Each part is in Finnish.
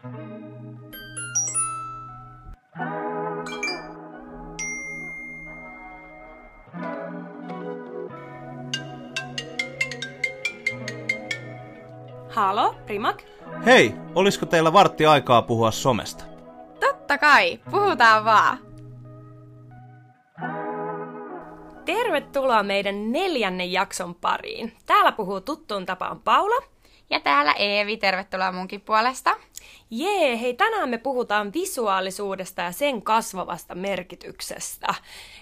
Halo, Primak? Hei, olisiko teillä vartti aikaa puhua somesta? Totta kai, puhutaan vaan. Tervetuloa meidän neljännen jakson pariin. Täällä puhuu tuttuun tapaan Paula. Ja täällä Eevi, tervetuloa munkin puolesta. Jee, hei tänään me puhutaan visuaalisuudesta ja sen kasvavasta merkityksestä.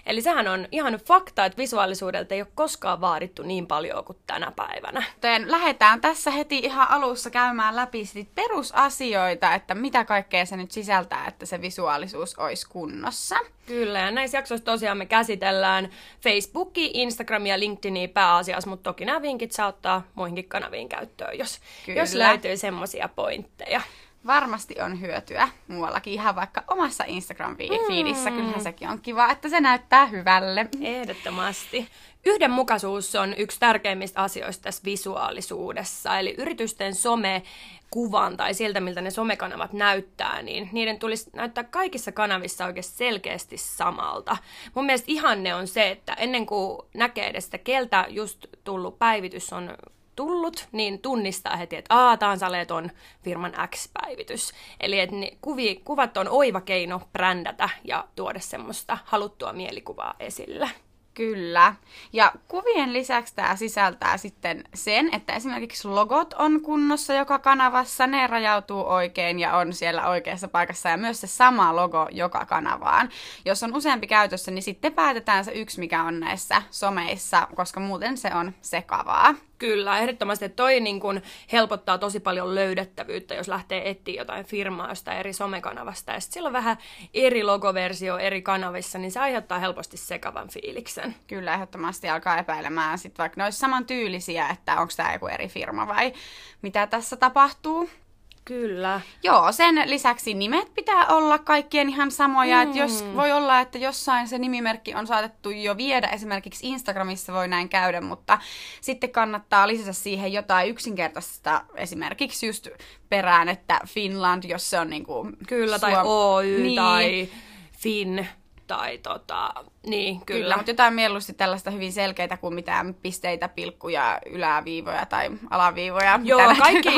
Eli sehän on ihan fakta, että visuaalisuudelta ei ole koskaan vaadittu niin paljon kuin tänä päivänä. Joten lähdetään tässä heti ihan alussa käymään läpi sit perusasioita, että mitä kaikkea se nyt sisältää, että se visuaalisuus olisi kunnossa. Kyllä, ja näissä jaksoissa tosiaan me käsitellään Facebookia, Instagramia ja LinkedInia pääasiassa, mutta toki nämä vinkit saa ottaa muihinkin kanaviin käyttöön, jos, jos löytyy semmoisia pointteja varmasti on hyötyä muuallakin, ihan vaikka omassa Instagram-fiidissä. Mm. Kyllähän sekin on kiva, että se näyttää hyvälle. Ehdottomasti. Yhdenmukaisuus on yksi tärkeimmistä asioista tässä visuaalisuudessa, eli yritysten some kuvan tai siltä, miltä ne somekanavat näyttää, niin niiden tulisi näyttää kaikissa kanavissa oikein selkeästi samalta. Mun mielestä ihanne on se, että ennen kuin näkee edes sitä, keltä just tullut päivitys on tullut, niin tunnistaa heti, että Aa, tämä on Saleton firman X-päivitys. Eli että ne kuvi, kuvat on oiva keino brändätä ja tuoda semmoista haluttua mielikuvaa esille. Kyllä. Ja kuvien lisäksi tämä sisältää sitten sen, että esimerkiksi logot on kunnossa joka kanavassa, ne rajautuu oikein ja on siellä oikeassa paikassa ja myös se sama logo joka kanavaan. Jos on useampi käytössä, niin sitten päätetään se yksi, mikä on näissä someissa, koska muuten se on sekavaa. Kyllä, ehdottomasti. Että toi niin kun helpottaa tosi paljon löydettävyyttä, jos lähtee etsiä jotain firmaa jostain eri somekanavasta. Ja sitten sillä on vähän eri logoversio eri kanavissa, niin se aiheuttaa helposti sekavan fiiliksen. Kyllä, ehdottomasti alkaa epäilemään, sit vaikka ne olisi samantyylisiä, että onko tämä joku eri firma vai mitä tässä tapahtuu. Kyllä. Joo, sen lisäksi nimet pitää olla kaikkien ihan samoja. Mm. Et jos, voi olla, että jossain se nimimerkki on saatettu jo viedä, esimerkiksi Instagramissa voi näin käydä, mutta sitten kannattaa lisätä siihen jotain yksinkertaista, esimerkiksi just perään, että Finland, jos se on niinku... Kyllä, tai Suom- Oy niin. tai Fin tai tota, niin, kyllä. kyllä mutta jotain mieluusti tällaista hyvin selkeitä kuin mitään pisteitä, pilkkuja, yläviivoja tai alaviivoja. Joo, kaikki,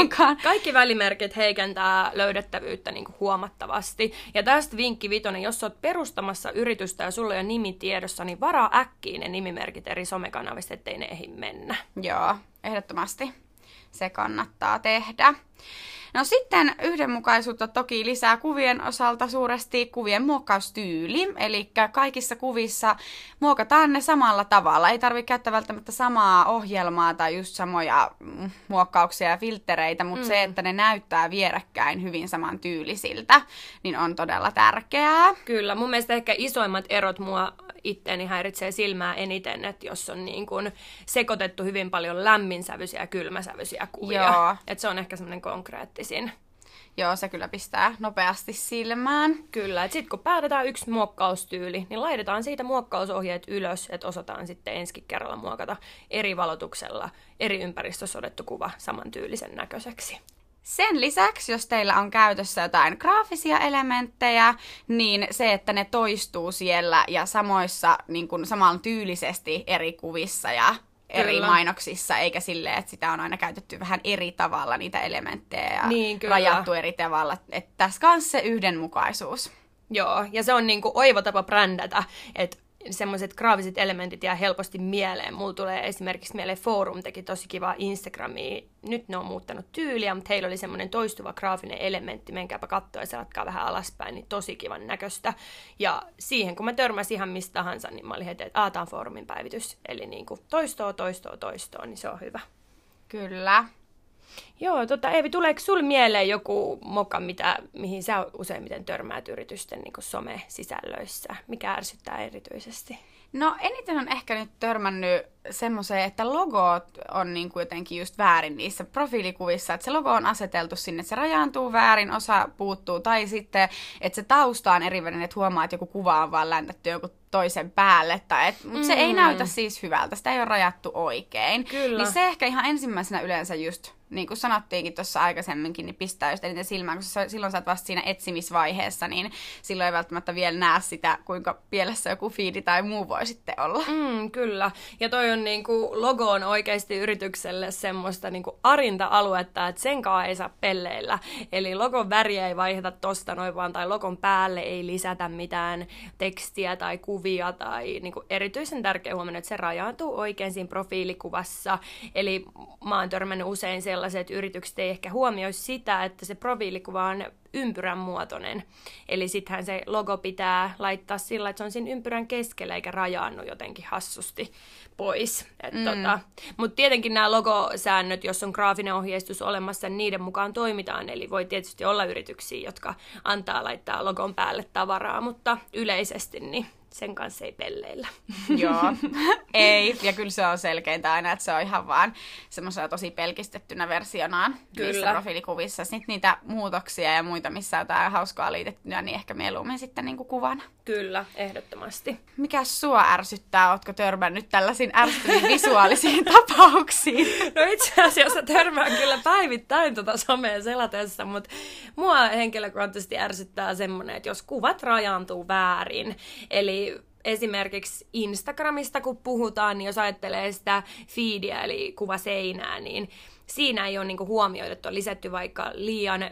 kaikki välimerkit heikentää löydettävyyttä niin kuin huomattavasti. Ja tästä vinkki vitonen, jos olet perustamassa yritystä ja sulla on nimi tiedossa, niin varaa äkkiin ne nimimerkit eri somekanavista, ettei ne ehdi mennä. Joo, ehdottomasti se kannattaa tehdä. No sitten yhdenmukaisuutta toki lisää kuvien osalta suuresti kuvien muokkaustyyli, eli kaikissa kuvissa muokataan ne samalla tavalla. Ei tarvitse käyttää välttämättä samaa ohjelmaa tai just samoja muokkauksia ja filtreitä, mutta mm. se, että ne näyttää vierekkäin hyvin samantyylisiltä, niin on todella tärkeää. Kyllä, mun mielestä ehkä isoimmat erot mua itteeni häiritsee silmää eniten, että jos on niin kuin sekoitettu hyvin paljon lämminsävyisiä ja kylmäsävyisiä kuvia. Joo. Että se on ehkä semmoinen konkreettisin. Joo, se kyllä pistää nopeasti silmään. Kyllä, että sitten kun päätetään yksi muokkaustyyli, niin laitetaan siitä muokkausohjeet ylös, että osataan sitten ensi kerralla muokata eri valotuksella eri ympäristössä otettu kuva samantyylisen näköiseksi. Sen lisäksi, jos teillä on käytössä jotain graafisia elementtejä, niin se, että ne toistuu siellä ja samoissa niin kuin tyylisesti eri kuvissa ja eri kyllä. mainoksissa, eikä silleen, että sitä on aina käytetty vähän eri tavalla niitä elementtejä ja niin, rajattu eri tavalla. Että tässä kanssa se yhdenmukaisuus. Joo, ja se on niinku oiva tapa brändätä, että semmoiset graafiset elementit jää helposti mieleen. Mulla tulee esimerkiksi mieleen Forum teki tosi kivaa Instagramia. Nyt ne on muuttanut tyyliä, mutta heillä oli semmoinen toistuva graafinen elementti. Menkääpä katsoa ja selatkaa vähän alaspäin, niin tosi kivan näköistä. Ja siihen, kun mä törmäsin ihan mistä tahansa, niin mä olin heti, että aah, Forumin päivitys. Eli niin kuin toistoa, toistoa, toistoa, niin se on hyvä. Kyllä. Joo, tota, Eevi, tuleeko sinulle mieleen joku moka, mitä, mihin sä useimmiten törmäät yritysten niin some-sisällöissä? Mikä ärsyttää erityisesti? No eniten on ehkä nyt törmännyt semmoiseen, että logo on niin kuin jotenkin just väärin niissä profiilikuvissa, että se logo on aseteltu sinne, että se rajaantuu väärin, osa puuttuu, tai sitten, että se tausta on eri välinen, että huomaa, että joku kuva on vaan läntetty joku toisen päälle, tai et, mutta mm. se ei mm. näytä siis hyvältä, sitä ei ole rajattu oikein. Kyllä. Niin se ehkä ihan ensimmäisenä yleensä just niin kuin sanottiinkin tuossa aikaisemminkin, niin pistää just eniten silmään, koska silloin sä oot vasta siinä etsimisvaiheessa, niin silloin ei välttämättä vielä näe sitä, kuinka pielessä joku fiidi tai muu voi sitten olla. Mm, kyllä. Ja toi on niinku, logo on oikeasti yritykselle semmoista niinku arinta-aluetta, että senkaan ei saa pelleillä. Eli logon väriä ei vaihdeta tosta noin vaan, tai logon päälle ei lisätä mitään tekstiä tai kuvia, tai niinku erityisen tärkeä huomioon, että se rajaantuu oikein siinä profiilikuvassa. Eli mä oon törmännyt usein sellaiset yritykset ei ehkä huomioi sitä, että se profiilikuva on ympyrän muotoinen. Eli sittenhän se logo pitää laittaa sillä, että se on siinä ympyrän keskellä eikä rajaannu jotenkin hassusti pois. Mm. Tota, Mutta tietenkin nämä logosäännöt, jos on graafinen ohjeistus olemassa, niin niiden mukaan toimitaan. Eli voi tietysti olla yrityksiä, jotka antaa laittaa logon päälle tavaraa, mutta yleisesti niin sen kanssa ei pelleillä. Joo, ei. Ja kyllä se on selkeintä aina, että se on ihan vaan semmoisena tosi pelkistettynä versionaan kyllä. niissä profiilikuvissa. Sitten niitä muutoksia ja muita, missä on jotain hauskaa liitettynä, niin ehkä mieluummin sitten niin kuin kuvana. Kyllä, ehdottomasti. Mikä sua ärsyttää? Ootko törmännyt tällaisiin ärsyttäviin visuaalisiin tapauksiin? No itse asiassa törmään kyllä päivittäin tuota somea selatessa, mutta mua henkilökohtaisesti ärsyttää semmoinen, että jos kuvat rajaantuu väärin, eli esimerkiksi Instagramista kun puhutaan, niin jos ajattelee sitä feedia eli kuvaseinää, niin siinä ei ole niinku huomioitu, että on lisätty vaikka liian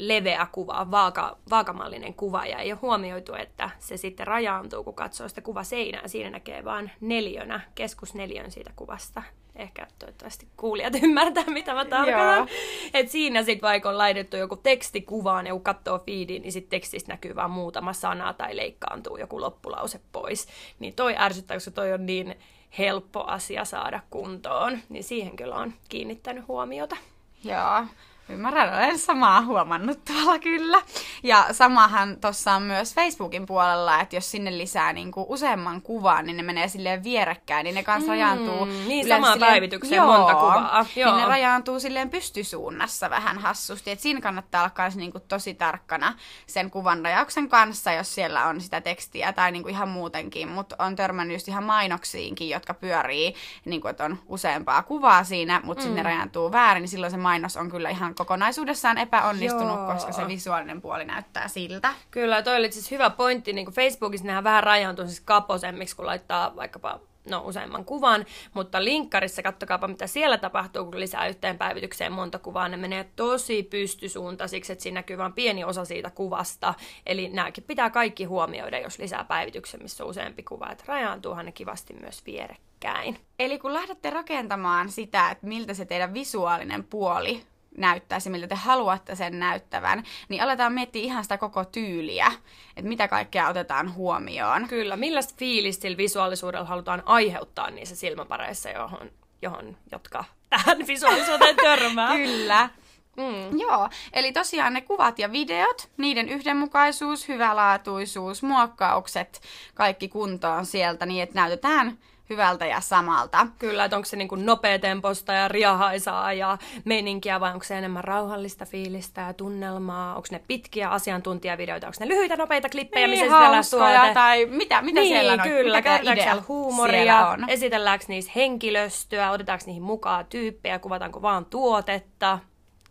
leveä kuva, vaaka, vaakamallinen kuva, ja ei ole huomioitu, että se sitten rajaantuu, kun katsoo sitä kuvaseinää. Siinä näkee vain neljönä, keskusneljön siitä kuvasta. Ehkä toivottavasti kuulijat ymmärtää, mitä mä tarkoitan. Et siinä sitten vaikka on laitettu joku teksti kuvaan, ja kun katsoo feediin, niin sitten tekstistä näkyy vain muutama sana tai leikkaantuu joku loppulause pois. Niin toi ärsyttää, koska toi on niin helppo asia saada kuntoon. Niin siihen kyllä on kiinnittänyt huomiota. Joo, Ymmärrän, olen samaa huomannut tuolla kyllä. Ja samahan tuossa on myös Facebookin puolella, että jos sinne lisää niinku useamman kuvan, niin ne menee silleen vierekkäin, niin ne kanssa mm, rajaantuu... Niin, samaan silleen, päivitykseen joo, monta kuvaa. Joo. Niin ne rajaantuu silleen pystysuunnassa vähän hassusti. Et siinä kannattaa olla myös niinku tosi tarkkana sen kuvan rajauksen kanssa, jos siellä on sitä tekstiä tai niinku ihan muutenkin. Mutta on törmännyt just ihan mainoksiinkin, jotka pyörii, niinku, että on useampaa kuvaa siinä, mutta mm. sitten ne rajaantuu väärin, niin silloin se mainos on kyllä ihan kokonaisuudessaan epäonnistunut, Joo. koska se visuaalinen puoli näyttää siltä. Kyllä, toi oli siis hyvä pointti. Niin Facebookissa nehän vähän rajaantuu siis kaposemmiksi, kun laittaa vaikkapa no, useamman kuvan, mutta linkkarissa kattokaapa, mitä siellä tapahtuu, kun lisää yhteen päivitykseen monta kuvaa, ne menee tosi pystysuuntaisiksi, että siinä näkyy vain pieni osa siitä kuvasta. Eli nämäkin pitää kaikki huomioida, jos lisää päivityksen, missä on useampi kuva, että rajaantuuhan ne kivasti myös vierekkäin. Eli kun lähdette rakentamaan sitä, että miltä se teidän visuaalinen puoli näyttäisi, miltä te haluatte sen näyttävän, niin aletaan miettiä ihan sitä koko tyyliä, että mitä kaikkea otetaan huomioon. Kyllä, millaista fiilistä sillä visuaalisuudella halutaan aiheuttaa niissä silmäpareissa, johon, johon jotka tähän visuaalisuuteen törmää. Kyllä. Mm. Joo, eli tosiaan ne kuvat ja videot, niiden yhdenmukaisuus, hyvälaatuisuus, muokkaukset, kaikki kuntoon sieltä niin, että näytetään hyvältä ja samalta. Kyllä, että onko se niin kuin nopeatemposta ja riahaisaa ja meininkiä vai onko se enemmän rauhallista fiilistä ja tunnelmaa? Onko ne pitkiä asiantuntijavideoita, onko ne lyhyitä nopeita klippejä, niin, missä hauskoja, tuote? tai mitä, mitä niin, siellä on? Kyllä, käytetäänkö siellä huumoria, on? esitelläänkö niissä henkilöstöä, otetaanko niihin mukaan tyyppejä, kuvataanko vaan tuotetta?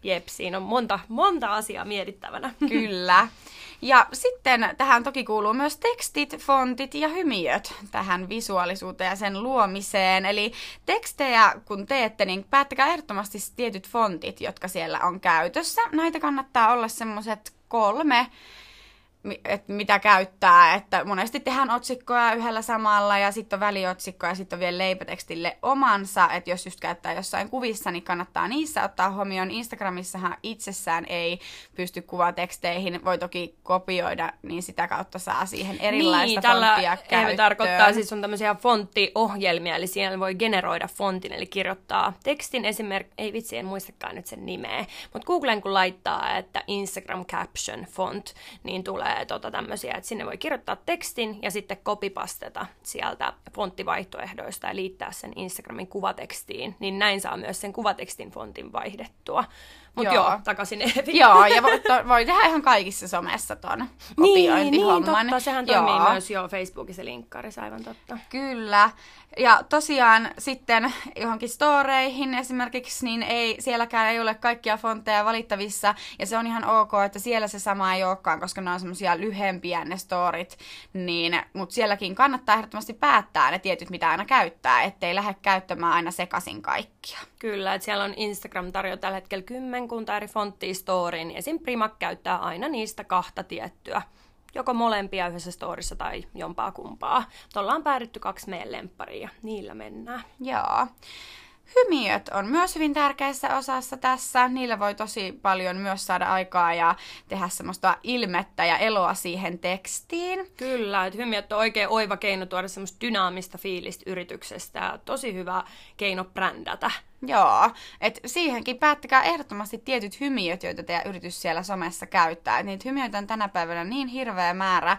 Jep, siinä on monta, monta asiaa mietittävänä. Kyllä. Ja sitten tähän toki kuuluu myös tekstit, fontit ja hymiöt tähän visuaalisuuteen ja sen luomiseen. Eli tekstejä kun teette, niin päättäkää ehdottomasti tietyt fontit, jotka siellä on käytössä. Näitä kannattaa olla semmoiset kolme että mitä käyttää, että monesti tehdään otsikkoja yhdellä samalla ja sitten on väliotsikko ja sitten on vielä leipätekstille omansa, että jos just käyttää jossain kuvissa, niin kannattaa niissä ottaa huomioon. Instagramissahan itsessään ei pysty kuvateksteihin, voi toki kopioida, niin sitä kautta saa siihen erilaista niin, fonttia käyttöön. tarkoittaa siis on tämmöisiä fonttiohjelmia, eli siellä voi generoida fontin, eli kirjoittaa tekstin esimerkiksi, ei vitsi, en muistakaan nyt sen nimeä, mutta Googlen kun laittaa, että Instagram caption font, niin tulee tulee tota tämmöisiä, että sinne voi kirjoittaa tekstin ja sitten kopipasteta sieltä fonttivaihtoehdoista ja liittää sen Instagramin kuvatekstiin, niin näin saa myös sen kuvatekstin fontin vaihdettua. Mutta Joo. joo, takaisin Eevi. Joo, ja voi, to, voi tehdä ihan kaikissa somessa ton Niin, niin, totta. Sehän Joo. toimii myös jo Facebookissa linkkarissa, aivan totta. Kyllä. Ja tosiaan sitten johonkin storeihin esimerkiksi, niin ei, sielläkään ei ole kaikkia fontteja valittavissa. Ja se on ihan ok, että siellä se sama ei olekaan, koska ne on semmosia lyhempiä ne storit. Niin, mutta sielläkin kannattaa ehdottomasti päättää ne tietyt, mitä aina käyttää, ettei lähde käyttämään aina sekaisin kaikkia. Kyllä, että siellä on Instagram tarjoaa tällä hetkellä kymmenkunta eri fonttia storyin, niin esim. Primak käyttää aina niistä kahta tiettyä. Joko molempia yhdessä storissa tai jompaa kumpaa. Mutta ollaan päädytty kaksi meidän lempparia ja niillä mennään. Joo. Hymiöt on myös hyvin tärkeässä osassa tässä. Niillä voi tosi paljon myös saada aikaa ja tehdä semmoista ilmettä ja eloa siihen tekstiin. Kyllä, että hymiöt on oikein oiva keino tuoda semmoista dynaamista fiilistä yrityksestä tosi hyvä keino brändätä. Joo, että siihenkin päättäkää ehdottomasti tietyt hymiöt, joita teidän yritys siellä somessa käyttää. Et niitä hymiöitä on tänä päivänä niin hirveä määrä,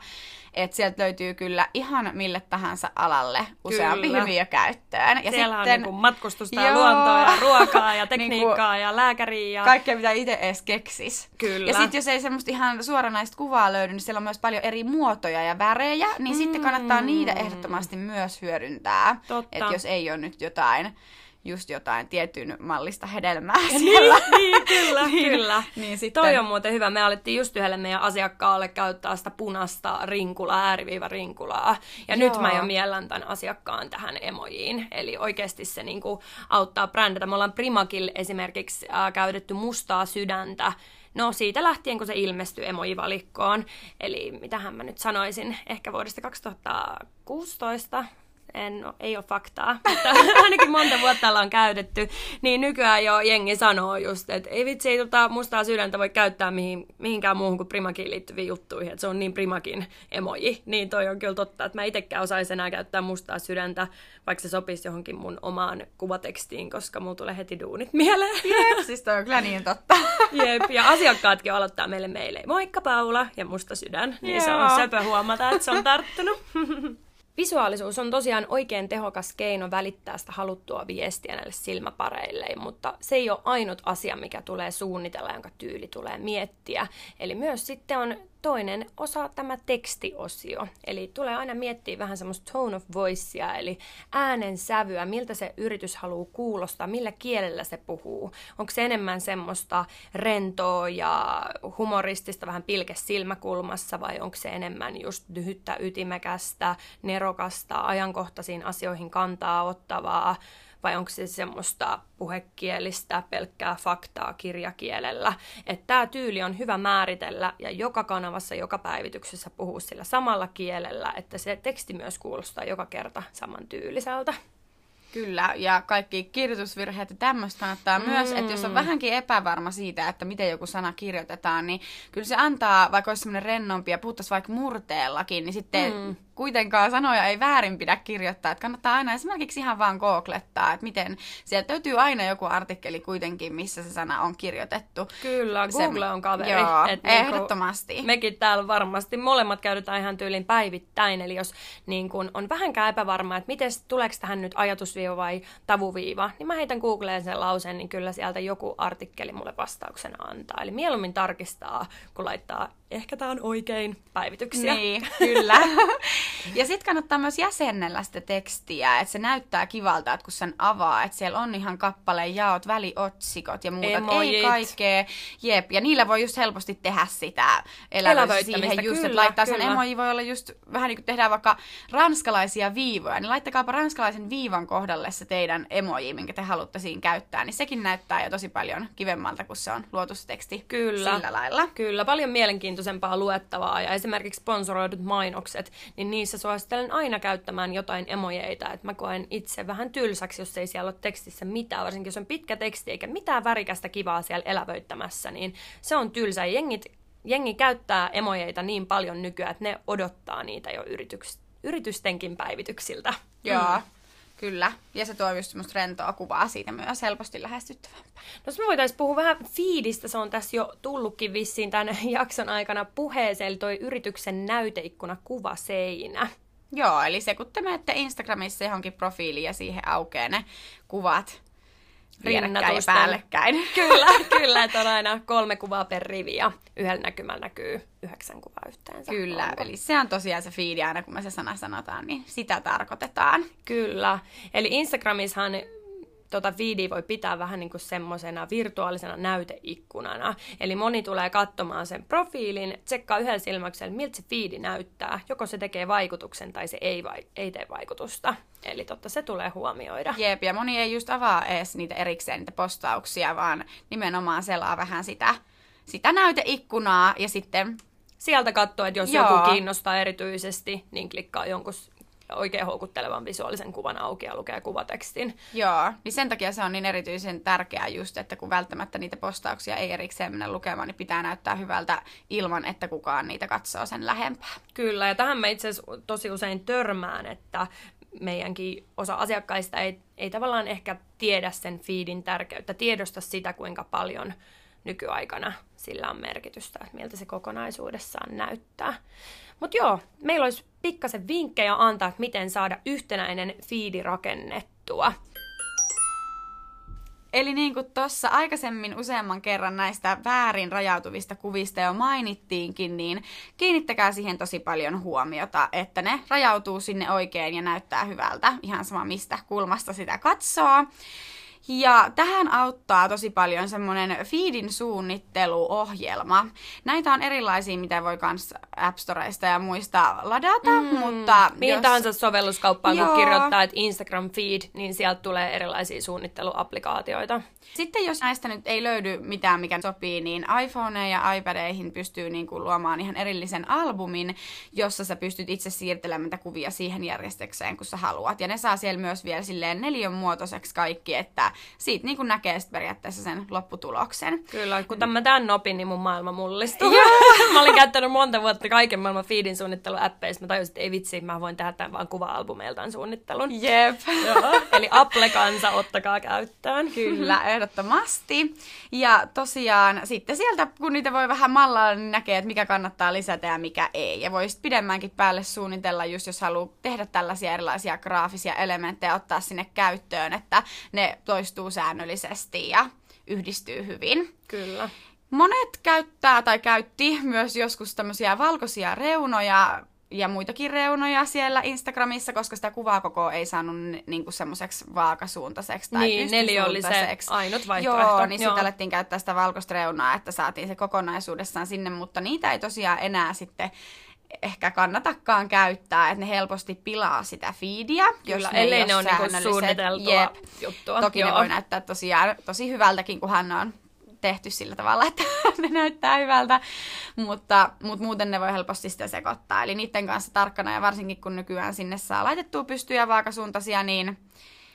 että sieltä löytyy kyllä ihan mille tahansa alalle useampi Kyllä. hymiö käyttöön. Ja Siellä sitten... on niinku matkustusta ja luontoa ja ruokaa ja Niinku tekniikkaa ja lääkäriä. Ja... Kaikkea, mitä itse edes keksis. Kyllä. Ja sitten jos ei semmoista ihan suoranaista kuvaa löydy, niin siellä on myös paljon eri muotoja ja värejä, niin mm. sitten kannattaa niitä ehdottomasti myös hyödyntää. Totta. Että jos ei ole nyt jotain, just jotain tietyn mallista hedelmää siellä. Niin, niin, kyllä, Niin, kyllä. niin sitten- Toi on muuten hyvä. Me alettiin just yhdelle meidän asiakkaalle käyttää sitä punaista rinkulaa, ääriviiva rinkulaa. Ja Joo. nyt mä jo miellän tämän asiakkaan tähän emojiin. Eli oikeasti se niinku auttaa brändätä. Me ollaan Primakille esimerkiksi äh, käytetty mustaa sydäntä. No siitä lähtien, kun se ilmestyi emojivalikkoon. Eli mitähän mä nyt sanoisin, ehkä vuodesta 2016 en, ei ole faktaa, mutta ainakin monta vuotta ollaan käytetty, niin nykyään jo jengi sanoo just, että ei vitsi, ei tota mustaa sydäntä voi käyttää mihin, mihinkään muuhun kuin Primakiin liittyviin juttuihin, että se on niin Primakin emoji, niin toi on kyllä totta, että mä itsekään osaisin enää käyttää mustaa sydäntä, vaikka se sopisi johonkin mun omaan kuvatekstiin, koska mulla tulee heti duunit mieleen. Jep, siis toi on kyllä niin totta. Jep, ja asiakkaatkin aloittaa meille meille, moikka Paula ja musta sydän, niin se on Joo. söpö huomata, että se on tarttunut. Visuaalisuus on tosiaan oikein tehokas keino välittää sitä haluttua viestiä näille silmäpareille, mutta se ei ole ainut asia, mikä tulee suunnitella, jonka tyyli tulee miettiä. Eli myös sitten on toinen osa tämä tekstiosio. Eli tulee aina miettiä vähän semmoista tone of voicea, eli äänen sävyä, miltä se yritys haluaa kuulostaa, millä kielellä se puhuu. Onko se enemmän semmoista rentoa ja humoristista, vähän pilke silmäkulmassa, vai onko se enemmän just lyhyttä, ytimekästä, nerokasta, ajankohtaisiin asioihin kantaa ottavaa, vai onko se semmoista puhekielistä, pelkkää faktaa kirjakielellä. Että tämä tyyli on hyvä määritellä ja joka kanavassa, joka päivityksessä puhuu sillä samalla kielellä, että se teksti myös kuulostaa joka kerta samantyyliseltä. Kyllä, ja kaikki kirjoitusvirheet ja tämmöistä kannattaa mm. myös, että jos on vähänkin epävarma siitä, että miten joku sana kirjoitetaan, niin kyllä se antaa, vaikka olisi semmoinen rennompi ja puhuttaisiin vaikka murteellakin, niin sitten mm. Kuitenkaan sanoja ei väärin pidä kirjoittaa. Että kannattaa aina esimerkiksi ihan vaan googlettaa, että miten, sieltä löytyy aina joku artikkeli kuitenkin, missä se sana on kirjoitettu. Kyllä, Google on kaveri. Joo, Et niinku ehdottomasti. Mekin täällä varmasti molemmat käytetään ihan tyylin päivittäin, eli jos niin kun on vähänkään epävarma, että miten tuleeko tähän nyt ajatusviiva vai tavuviiva, niin mä heitän Googleen sen lauseen, niin kyllä sieltä joku artikkeli mulle vastauksena antaa. Eli mieluummin tarkistaa, kun laittaa ehkä tämä on oikein päivityksiä. Niin, kyllä. ja sitten kannattaa myös jäsennellä sitä tekstiä, että se näyttää kivalta, että kun sen avaa, että siellä on ihan kappaleen jaot, väliotsikot ja muuta. Ei kaikkea, jep. Ja niillä voi just helposti tehdä sitä Elävöittämistä, siihen just, että kyllä, laittaa sen kyllä. emoji voi olla just vähän niin kuin tehdään vaikka ranskalaisia viivoja, niin laittakaapa ranskalaisen viivan kohdalle se teidän emoji, minkä te haluatte siinä käyttää, niin sekin näyttää jo tosi paljon kivemmalta, kun se on luotu se teksti Kyllä. sillä lailla. Kyllä, paljon mielenkiintoisempaa luettavaa ja esimerkiksi sponsoroidut mainokset, niin niissä suosittelen aina käyttämään jotain emojeita, että mä koen itse vähän tylsäksi, jos ei siellä ole tekstissä mitään, varsinkin jos on pitkä teksti eikä mitään värikästä kivaa siellä elävöittämässä, niin se on tylsä. Jengit, jengi käyttää emojeita niin paljon nykyään, että ne odottaa niitä jo yrityks, yritystenkin päivityksiltä. Joo, kyllä. Ja se tuo just semmoista rentoa kuvaa siitä myös helposti lähestyttävämpää. No me voitaisiin puhua vähän fiidistä, se on tässä jo tullutkin vissiin tämän jakson aikana puheeseen, eli toi yrityksen näyteikkuna kuvaseinä. Joo, eli se kun te menette Instagramissa johonkin profiiliin ja siihen aukeaa ne kuvat, Vierekkäin ja päällekkäin. Kyllä, kyllä, että on aina kolme kuvaa per rivi ja yhdellä näkymällä näkyy yhdeksän kuvaa yhteensä. Kyllä, Onko? eli se on tosiaan se feedi aina, kun me se sana sanotaan, niin sitä tarkoitetaan. Kyllä. Eli Instagramissahan tota feedia voi pitää vähän niin kuin semmoisena virtuaalisena näyteikkunana. Eli moni tulee katsomaan sen profiilin, tsekkaa yhdellä silmäyksellä, miltä se feedi näyttää. Joko se tekee vaikutuksen tai se ei, vai, ei tee vaikutusta. Eli totta, se tulee huomioida. Jep, ja moni ei just avaa edes niitä erikseen niitä postauksia, vaan nimenomaan selaa vähän sitä, sitä näyteikkunaa ja sitten Sieltä katsoo, että jos Joo. joku kiinnostaa erityisesti, niin klikkaa jonkun oikein houkuttelevan visuaalisen kuvan auki ja lukee kuvatekstin. Joo, niin sen takia se on niin erityisen tärkeää just, että kun välttämättä niitä postauksia ei erikseen mennä lukemaan, niin pitää näyttää hyvältä ilman, että kukaan niitä katsoo sen lähempää. Kyllä, ja tähän mä itse asiassa tosi usein törmään, että meidänkin osa asiakkaista ei, ei tavallaan ehkä tiedä sen feedin tärkeyttä, tiedosta sitä, kuinka paljon nykyaikana sillä on merkitystä, että miltä se kokonaisuudessaan näyttää. Mutta joo, meillä olisi pikkasen vinkkejä antaa, että miten saada yhtenäinen feedi rakennettua. Eli niin kuin tuossa aikaisemmin useamman kerran näistä väärin rajautuvista kuvista jo mainittiinkin, niin kiinnittäkää siihen tosi paljon huomiota, että ne rajautuu sinne oikein ja näyttää hyvältä, ihan sama mistä kulmasta sitä katsoo. Ja tähän auttaa tosi paljon semmoinen feedin suunnitteluohjelma. Näitä on erilaisia, mitä voi kans App Storeista ja muista ladata, mm, mutta... Mihin jos- tahansa sovelluskauppaan, kun Joo. kirjoittaa, että Instagram feed, niin sieltä tulee erilaisia suunnitteluapplikaatioita. Sitten jos näistä nyt ei löydy mitään, mikä sopii, niin iPhoneen ja iPadeihin pystyy niin kuin luomaan ihan erillisen albumin, jossa sä pystyt itse siirtelemään niitä kuvia siihen järjestykseen, kun sä haluat. Ja ne saa siellä myös vielä silleen neljön muotoiseksi kaikki, että siitä niin kuin näkee sit periaatteessa sen lopputuloksen. Kyllä, kun tämän, tämän opin, niin mun maailma mullistui. mä olin käyttänyt monta vuotta kaiken maailman feedin suunnitteluäppeistä. Mä tajusin, että ei vitsi, mä voin tehdä tämän vaan kuva-albumeiltaan suunnittelun. Jep. Joo. Eli Apple-kansa, ottakaa käyttöön. Kyllä, ehdottomasti. Ja tosiaan sitten sieltä, kun niitä voi vähän mallalla, niin näkee, että mikä kannattaa lisätä ja mikä ei. Ja voisi pidemmänkin päälle suunnitella, just jos haluaa tehdä tällaisia erilaisia graafisia elementtejä, ottaa sinne käyttöön, että ne toistuu säännöllisesti ja yhdistyy hyvin. Kyllä. Monet käyttää tai käytti myös joskus tämmöisiä valkoisia reunoja ja muitakin reunoja siellä Instagramissa, koska sitä kuvaa koko ei saanut niin kuin semmoiseksi vaakasuuntaiseksi tai Niin, neliö oli se ainut vaihtoehto. Joo, niin sitten alettiin käyttää sitä valkoista reunaa, että saatiin se kokonaisuudessaan sinne, mutta niitä ei tosiaan enää sitten ehkä kannatakaan käyttää, että ne helposti pilaa sitä feedia, Kyllä, jos ne ellei ei ne ole niinku suunniteltua Jep. juttua. Toki ne Joo. voi näyttää tosiaan tosi hyvältäkin, kunhan ne on tehty sillä tavalla, että ne näyttää hyvältä, mutta, mutta muuten ne voi helposti sitä sekoittaa. Eli niiden kanssa tarkkana ja varsinkin kun nykyään sinne saa laitettua pystyjä vaakasuuntaisia, niin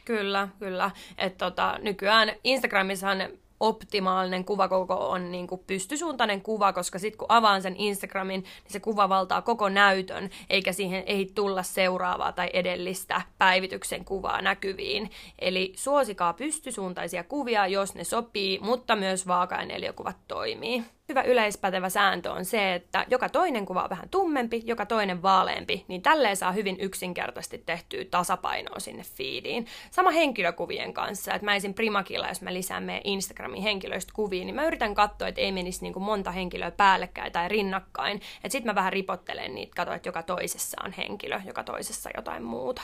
Kyllä, kyllä. Et tota, nykyään Instagramissahan optimaalinen kuvakoko on niin kuin pystysuuntainen kuva, koska sitten kun avaan sen Instagramin, niin se kuva valtaa koko näytön, eikä siihen ei tulla seuraavaa tai edellistä päivityksen kuvaa näkyviin. Eli suosikaa pystysuuntaisia kuvia, jos ne sopii, mutta myös vaaka- ja neliökuvat toimii. Hyvä yleispätevä sääntö on se, että joka toinen kuva on vähän tummempi, joka toinen vaaleampi, niin tälleen saa hyvin yksinkertaisesti tehtyä tasapainoa sinne feediin. Sama henkilökuvien kanssa, että mä esim. Primakilla, jos mä lisään meidän Instagramin henkilöistä kuvia, niin mä yritän katsoa, että ei menisi niin kuin monta henkilöä päällekkäin tai rinnakkain. Että sit mä vähän ripottelen niitä, katsoin, että joka toisessa on henkilö, joka toisessa jotain muuta.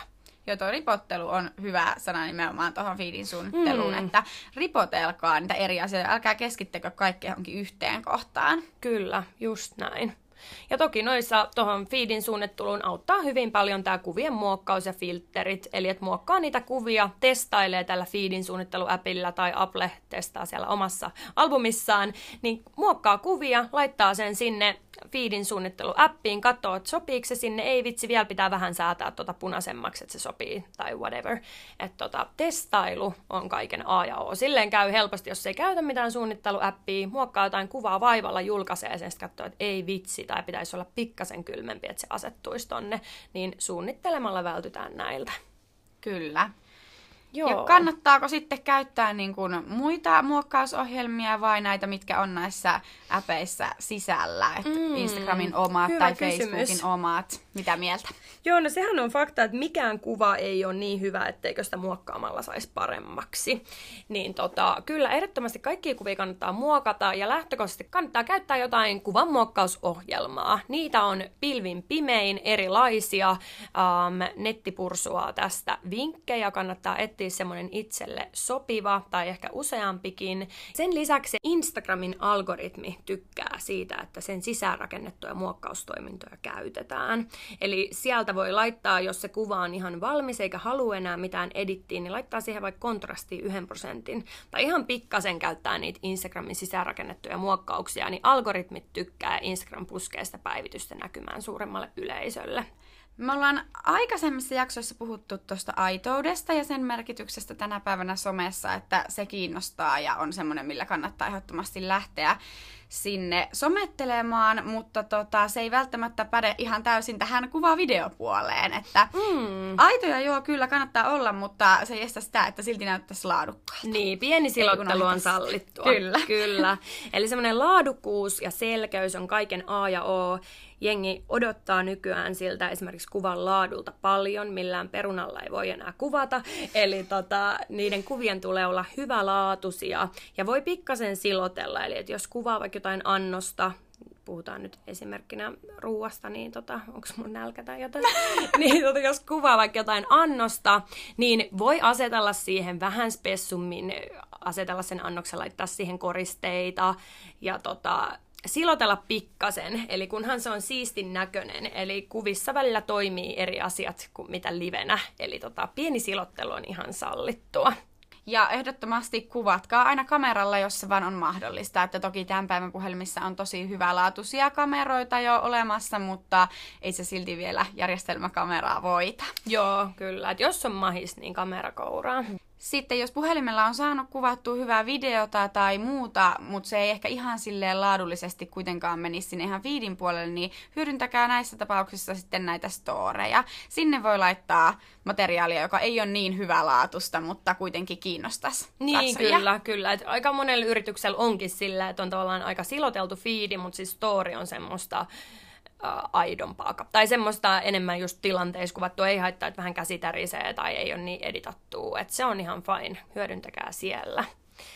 Jo tuo ripottelu on hyvä sana nimenomaan tuohon feedin suunnitteluun, mm. että ripotelkaa niitä eri asioita, älkää keskittäkö kaikki johonkin yhteen kohtaan. Kyllä, just näin. Ja toki noissa tuohon feedin suunnitteluun auttaa hyvin paljon tämä kuvien muokkaus ja filterit, eli että muokkaa niitä kuvia, testailee tällä feedin suunnitteluäpillä tai Apple testaa siellä omassa albumissaan, niin muokkaa kuvia, laittaa sen sinne feedin suunnitteluäppiin, katsoo, että sopiiko se sinne, ei vitsi, vielä pitää vähän säätää tuota punaisemmaksi, että se sopii, tai whatever. Että tota, testailu on kaiken A ja O. Silleen käy helposti, jos ei käytä mitään suunnitteluäppiä, muokkaa jotain kuvaa vaivalla, julkaisee sen, sitten katsoo, että ei vitsi, tai pitäisi olla pikkasen kylmempi, että se asettuisi tonne, niin suunnittelemalla vältytään näiltä. Kyllä. Joo. Ja kannattaako sitten käyttää niin kuin muita muokkausohjelmia vai näitä, mitkä on näissä äpeissä sisällä? Et Mm, Instagramin omat hyvä tai kysymys. Facebookin omat. Mitä mieltä? Joo, no sehän on fakta, että mikään kuva ei ole niin hyvä, etteikö sitä muokkaamalla saisi paremmaksi. Niin tota, kyllä ehdottomasti kaikkia kuvia kannattaa muokata ja lähtökohtaisesti kannattaa käyttää jotain kuvanmuokkausohjelmaa. Niitä on pilvin pimein erilaisia. Um, nettipursua tästä vinkkejä. Kannattaa etsiä semmoinen itselle sopiva tai ehkä useampikin. Sen lisäksi Instagramin algoritmi tykkää siitä, että sen sisäänrakennettuja muokkaustoimintoja käytetään. Eli sieltä voi laittaa, jos se kuva on ihan valmis eikä halua enää mitään edittiä, niin laittaa siihen vaikka kontrastiin yhden prosentin. Tai ihan pikkasen käyttää niitä Instagramin sisäänrakennettuja muokkauksia, niin algoritmit tykkää Instagram puskee sitä päivitystä näkymään suuremmalle yleisölle. Me ollaan aikaisemmissa jaksoissa puhuttu tuosta aitoudesta ja sen merkityksestä tänä päivänä somessa, että se kiinnostaa ja on semmoinen, millä kannattaa ehdottomasti lähteä sinne somettelemaan, mutta tota, se ei välttämättä päde ihan täysin tähän kuva-videopuoleen. Että Mm. aitoja joo, kyllä kannattaa olla, mutta se ei estä sitä, että silti näyttäisi laadukkaalta. Niin, pieni silottelu on sallittua. Kyllä. Kyllä. Eli semmoinen laadukkuus ja selkeys on kaiken A ja O. Jengi odottaa nykyään siltä esimerkiksi kuvan laadulta paljon, millään perunalla ei voi enää kuvata. Eli tota, niiden kuvien tulee olla hyvälaatuisia ja voi pikkasen silotella. Eli että jos kuvaa vaikka jotain annosta, puhutaan nyt esimerkkinä ruuasta, niin tota, onko mun nälkä tai jotain, niin tota, jos kuvaa vaikka jotain annosta, niin voi asetella siihen vähän spessummin, asetella sen annoksen, laittaa siihen koristeita ja tota, silotella pikkasen, eli kunhan se on siistin näköinen, eli kuvissa välillä toimii eri asiat kuin mitä livenä, eli tota, pieni silottelu on ihan sallittua. Ja ehdottomasti kuvatkaa aina kameralla, jos se vaan on mahdollista. Että toki tämän päivän puhelimissa on tosi hyvälaatuisia kameroita jo olemassa, mutta ei se silti vielä järjestelmäkameraa voita. Joo, kyllä. Et jos on mahis, niin kamera kouraa. Sitten jos puhelimella on saanut kuvattua hyvää videota tai muuta, mutta se ei ehkä ihan silleen laadullisesti kuitenkaan menisi sinne ihan feedin puolelle, niin hyödyntäkää näissä tapauksissa sitten näitä storeja. Sinne voi laittaa materiaalia, joka ei ole niin hyvälaatusta, mutta kuitenkin kiinnostaisi Niin, katsojia. kyllä, kyllä. Et aika monella yrityksellä onkin sillä, että on tavallaan aika siloteltu feedi, mutta siis story on semmoista aidompaa. Tai semmoista enemmän just tilanteissa kuvattu. Ei haittaa, että vähän käsi tärisee tai ei ole niin editattua. Et se on ihan fine. Hyödyntäkää siellä.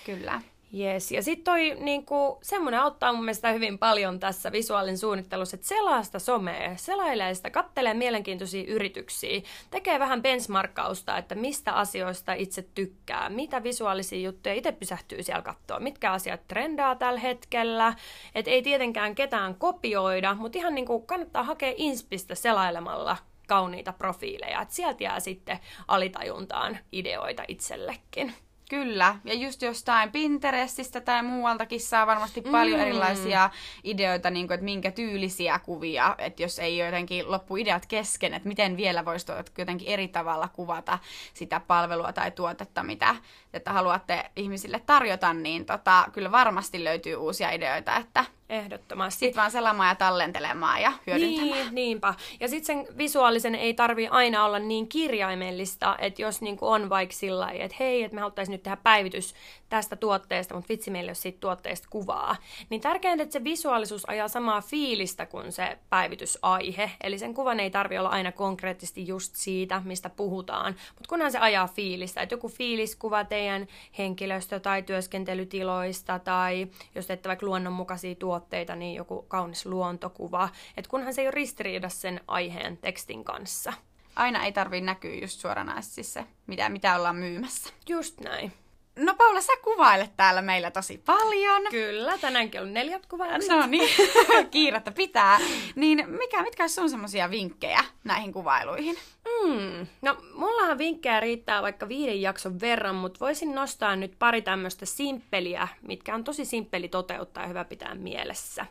Kyllä. Yes. Ja sitten toi niinku, semmoinen auttaa mun mielestä hyvin paljon tässä visuaalin suunnittelussa, että selaa sitä somea, selailee sitä, kattelee mielenkiintoisia yrityksiä, tekee vähän benchmarkkausta, että mistä asioista itse tykkää, mitä visuaalisia juttuja itse pysähtyy siellä katsoa, mitkä asiat trendaa tällä hetkellä, että ei tietenkään ketään kopioida, mutta ihan niinku kannattaa hakea inspistä selailemalla kauniita profiileja, että sieltä jää sitten alitajuntaan ideoita itsellekin. Kyllä, ja just jostain Pinterestistä tai muualtakin saa varmasti paljon Mm. erilaisia ideoita, niin kuin, että minkä tyylisiä kuvia, että jos ei jotenkin loppu ideat kesken, että miten vielä voisi jotenkin eri tavalla kuvata sitä palvelua tai tuotetta, mitä että haluatte ihmisille tarjota, niin tota, kyllä varmasti löytyy uusia ideoita, että Ehdottomasti. sit vaan selaamaan ja tallentelemaan ja hyödyntämään. Niin, niinpä. Ja sitten sen visuaalisen ei tarvi aina olla niin kirjaimellista, että jos niinku on vaikka sillä että hei, että me haluttaisiin nyt tehdä päivitys tästä tuotteesta, mutta vitsi meillä ei ole siitä tuotteesta kuvaa, niin tärkeintä, että se visuaalisuus ajaa samaa fiilistä kuin se päivitysaihe. Eli sen kuvan ei tarvi olla aina konkreettisesti just siitä, mistä puhutaan, mutta kunhan se ajaa fiilistä, että joku fiiliskuva teidän henkilöstö- tai työskentelytiloista, tai jos teette vaikka luonnonmukaisia tuotteita, niin joku kaunis luontokuva, että kunhan se ei ole ristiriidassa sen aiheen tekstin kanssa. Aina ei tarvii näkyä just suoranaisesti se, mitä, mitä ollaan myymässä. Just näin. No Paula, sä kuvailet täällä meillä tosi paljon. Kyllä, tänäänkin on neljät kuvaukset. No niin, kiirettä pitää. Niin mikä, mitkä olisi sun semmoisia vinkkejä näihin kuvailuihin? Mm. No, mullahan vinkkejä riittää vaikka viiden jakson verran, mutta voisin nostaa nyt pari tämmöistä simppeliä, mitkä on tosi simppeli toteuttaa ja hyvä pitää mielessä.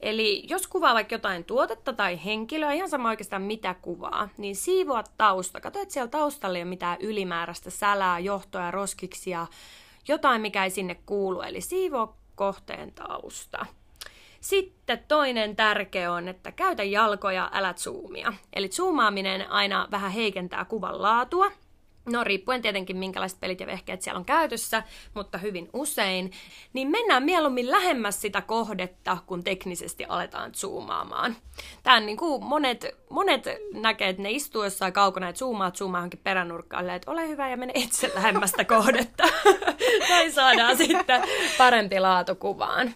Eli jos kuvaa vaikka jotain tuotetta tai henkilöä, ihan sama oikeastaan mitä kuvaa, niin siivoa tausta. Katso, että siellä taustalla ei ole mitään ylimääräistä sälää, johtoa, roskiksia, jotain, mikä ei sinne kuulu. Eli siivoa kohteen tausta. Sitten toinen tärkeä on, että käytä jalkoja, älä zoomia. Eli zoomaaminen aina vähän heikentää kuvan laatua. No riippuen tietenkin minkälaiset pelit ja vehkeet siellä on käytössä, mutta hyvin usein, niin mennään mieluummin lähemmäs sitä kohdetta, kun teknisesti aletaan zoomaamaan. Tämän niin kuin monet, monet näkee, että ne istuu jossain kaukana, että zoomaat zoomaa johonkin peränurkkaalle, että ole hyvä ja mene itse lähemmästä kohdetta. tai saadaan sitten parempi laatu kuvaan.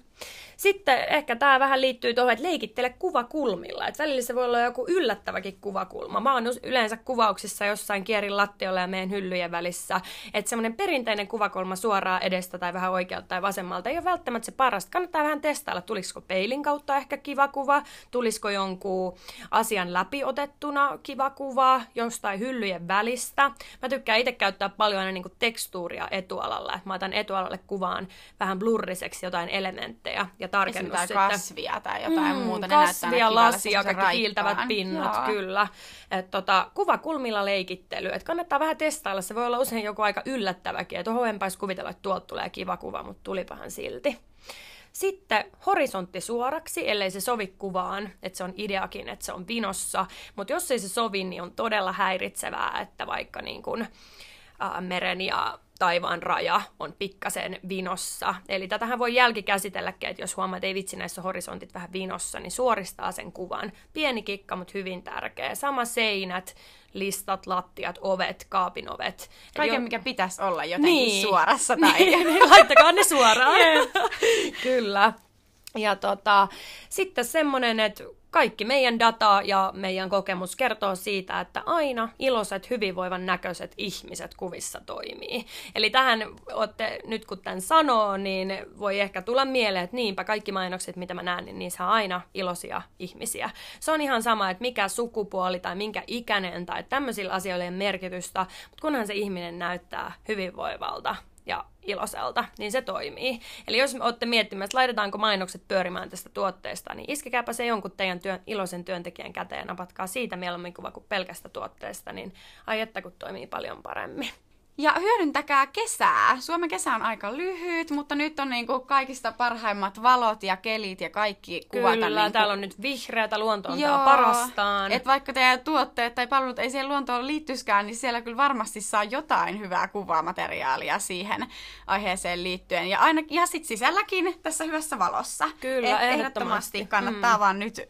Sitten ehkä tämä vähän liittyy tuohon, että leikittele kuvakulmilla. Että välillä se voi olla joku yllättäväkin kuvakulma. Mä oon yleensä kuvauksissa jossain kierin lattiolla ja meidän hyllyjen välissä. Että semmoinen perinteinen kuvakulma suoraan edestä tai vähän oikealta tai vasemmalta ei ole välttämättä se parasta. Kannattaa vähän testailla, tulisiko peilin kautta ehkä kiva kuva, tulisiko jonkun asian läpi otettuna kiva kuva jostain hyllyjen välistä. Mä tykkään itse käyttää paljon aina niinku tekstuuria etualalla. Mä otan etualalle kuvaan vähän blurriseksi jotain elementtejä ja tarkennus sitten. kasvia tai jotain Mm, muuta. Ne kasvia, lasia, kaikki kiiltävät raikkaan. pinnat, Joo. kyllä. Et tota, kuvakulmilla leikittely, et kannattaa vähän testailla, se voi olla usein joku aika yllättäväkin, että oho, enpäis kuvitella, että tuolta tulee kiva kuva, mutta tulipahan silti. Sitten horisontti suoraksi, ellei se sovi kuvaan, että se on ideakin, että se on vinossa, mutta jos ei se sovi, niin on todella häiritsevää, että vaikka niin kun, ää, meren ja taivaan raja on pikkasen vinossa. Eli tätähän voi jälkikäsitelläkin, että jos huomaat, että ei vitsi näissä horisontit vähän vinossa, niin suoristaa sen kuvan. Pieni kikka, mutta hyvin tärkeä. Sama seinät, listat, lattiat, ovet, kaapin ovet. Et Kaiken, jo- mikä pitäisi olla jotenkin Niin. suorassa tai... niin, laittakaa ne suoraan. Kyllä. Ja tota, sitten semmoinen, että kaikki meidän data ja meidän kokemus kertoo siitä, että aina iloiset, hyvinvoivan näköiset ihmiset kuvissa toimii. Eli tähän olette, nyt kun tämän sanoo, niin voi ehkä tulla mieleen, että niinpä kaikki mainokset, mitä mä näen, niin niissä on aina iloisia ihmisiä. Se on ihan sama, että mikä sukupuoli tai minkä ikäinen tai tämmöisillä asioilla ei merkitystä, mutta kunhan se ihminen näyttää hyvinvoivalta iloiselta, niin se toimii. Eli jos olette miettimässä, että laitetaanko mainokset pyörimään tästä tuotteesta, niin iskekääpä se jonkun teidän työn, iloisen työntekijän käteen ja napatkaa siitä mieluummin kuva kuin pelkästä tuotteesta, niin ai kun toimii paljon paremmin. Ja hyödyntäkää kesää. Suomen kesä on aika lyhyt, mutta nyt on niinku kaikista parhaimmat valot ja kelit ja kaikki kuvata. Kyllä, niinku... täällä on nyt vihreätä, luonto on täällä parastaan. Et vaikka teidän tuotteet tai palvelut ei siihen luontoon liittyiskään, niin siellä kyllä varmasti saa jotain hyvää kuvamateriaalia siihen aiheeseen liittyen. Ja, aina, ja sit sisälläkin tässä hyvässä valossa. Kyllä, Et ehdottomasti. kannattaa mm. vaan nyt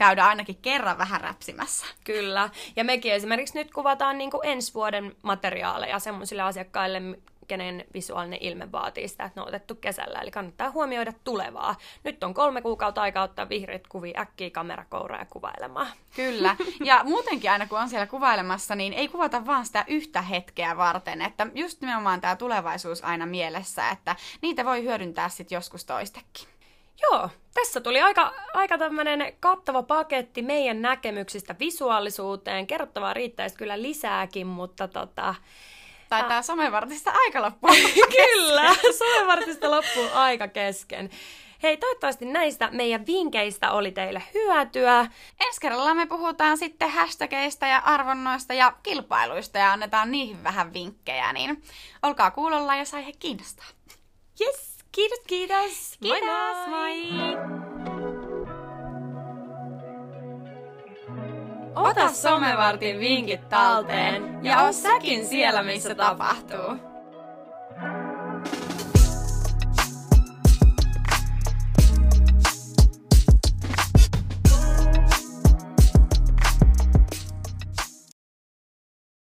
käydä ainakin kerran vähän räpsimässä. Kyllä. Ja mekin esimerkiksi nyt kuvataan niin kuin ensi vuoden materiaaleja semmoisille asiakkaille, kenen visuaalinen ilme vaatii sitä, että ne on otettu kesällä. Eli kannattaa huomioida tulevaa. Nyt on kolme kuukautta aikaa ottaa vihreät kuvia äkkiä kamerakouraa ja kuvailemaan. Kyllä. Ja muutenkin aina kun on siellä kuvailemassa, niin ei kuvata vaan sitä yhtä hetkeä varten. Että just nimenomaan tämä tulevaisuus aina mielessä, että niitä voi hyödyntää sitten joskus toistekin. Joo, tässä tuli aika, aika tämmöinen kattava paketti meidän näkemyksistä visuaalisuuteen. Kerrottavaa riittäisi kyllä lisääkin, mutta tota... Taitaa somevartista aika loppua. kyllä, somevartista loppuu aika kesken. Hei, toivottavasti näistä meidän vinkkeistä oli teille hyötyä. Ensi kerralla me puhutaan sitten hashtageista ja arvonnoista ja kilpailuista ja annetaan niihin vähän vinkkejä, niin olkaa kuulolla, jos aihe kiinnostaa. Yes, kiitos, kiitos. Kiitos, moi. moi. Ota somevartin vinkit talteen ja oo säkin siellä, missä tapahtuu.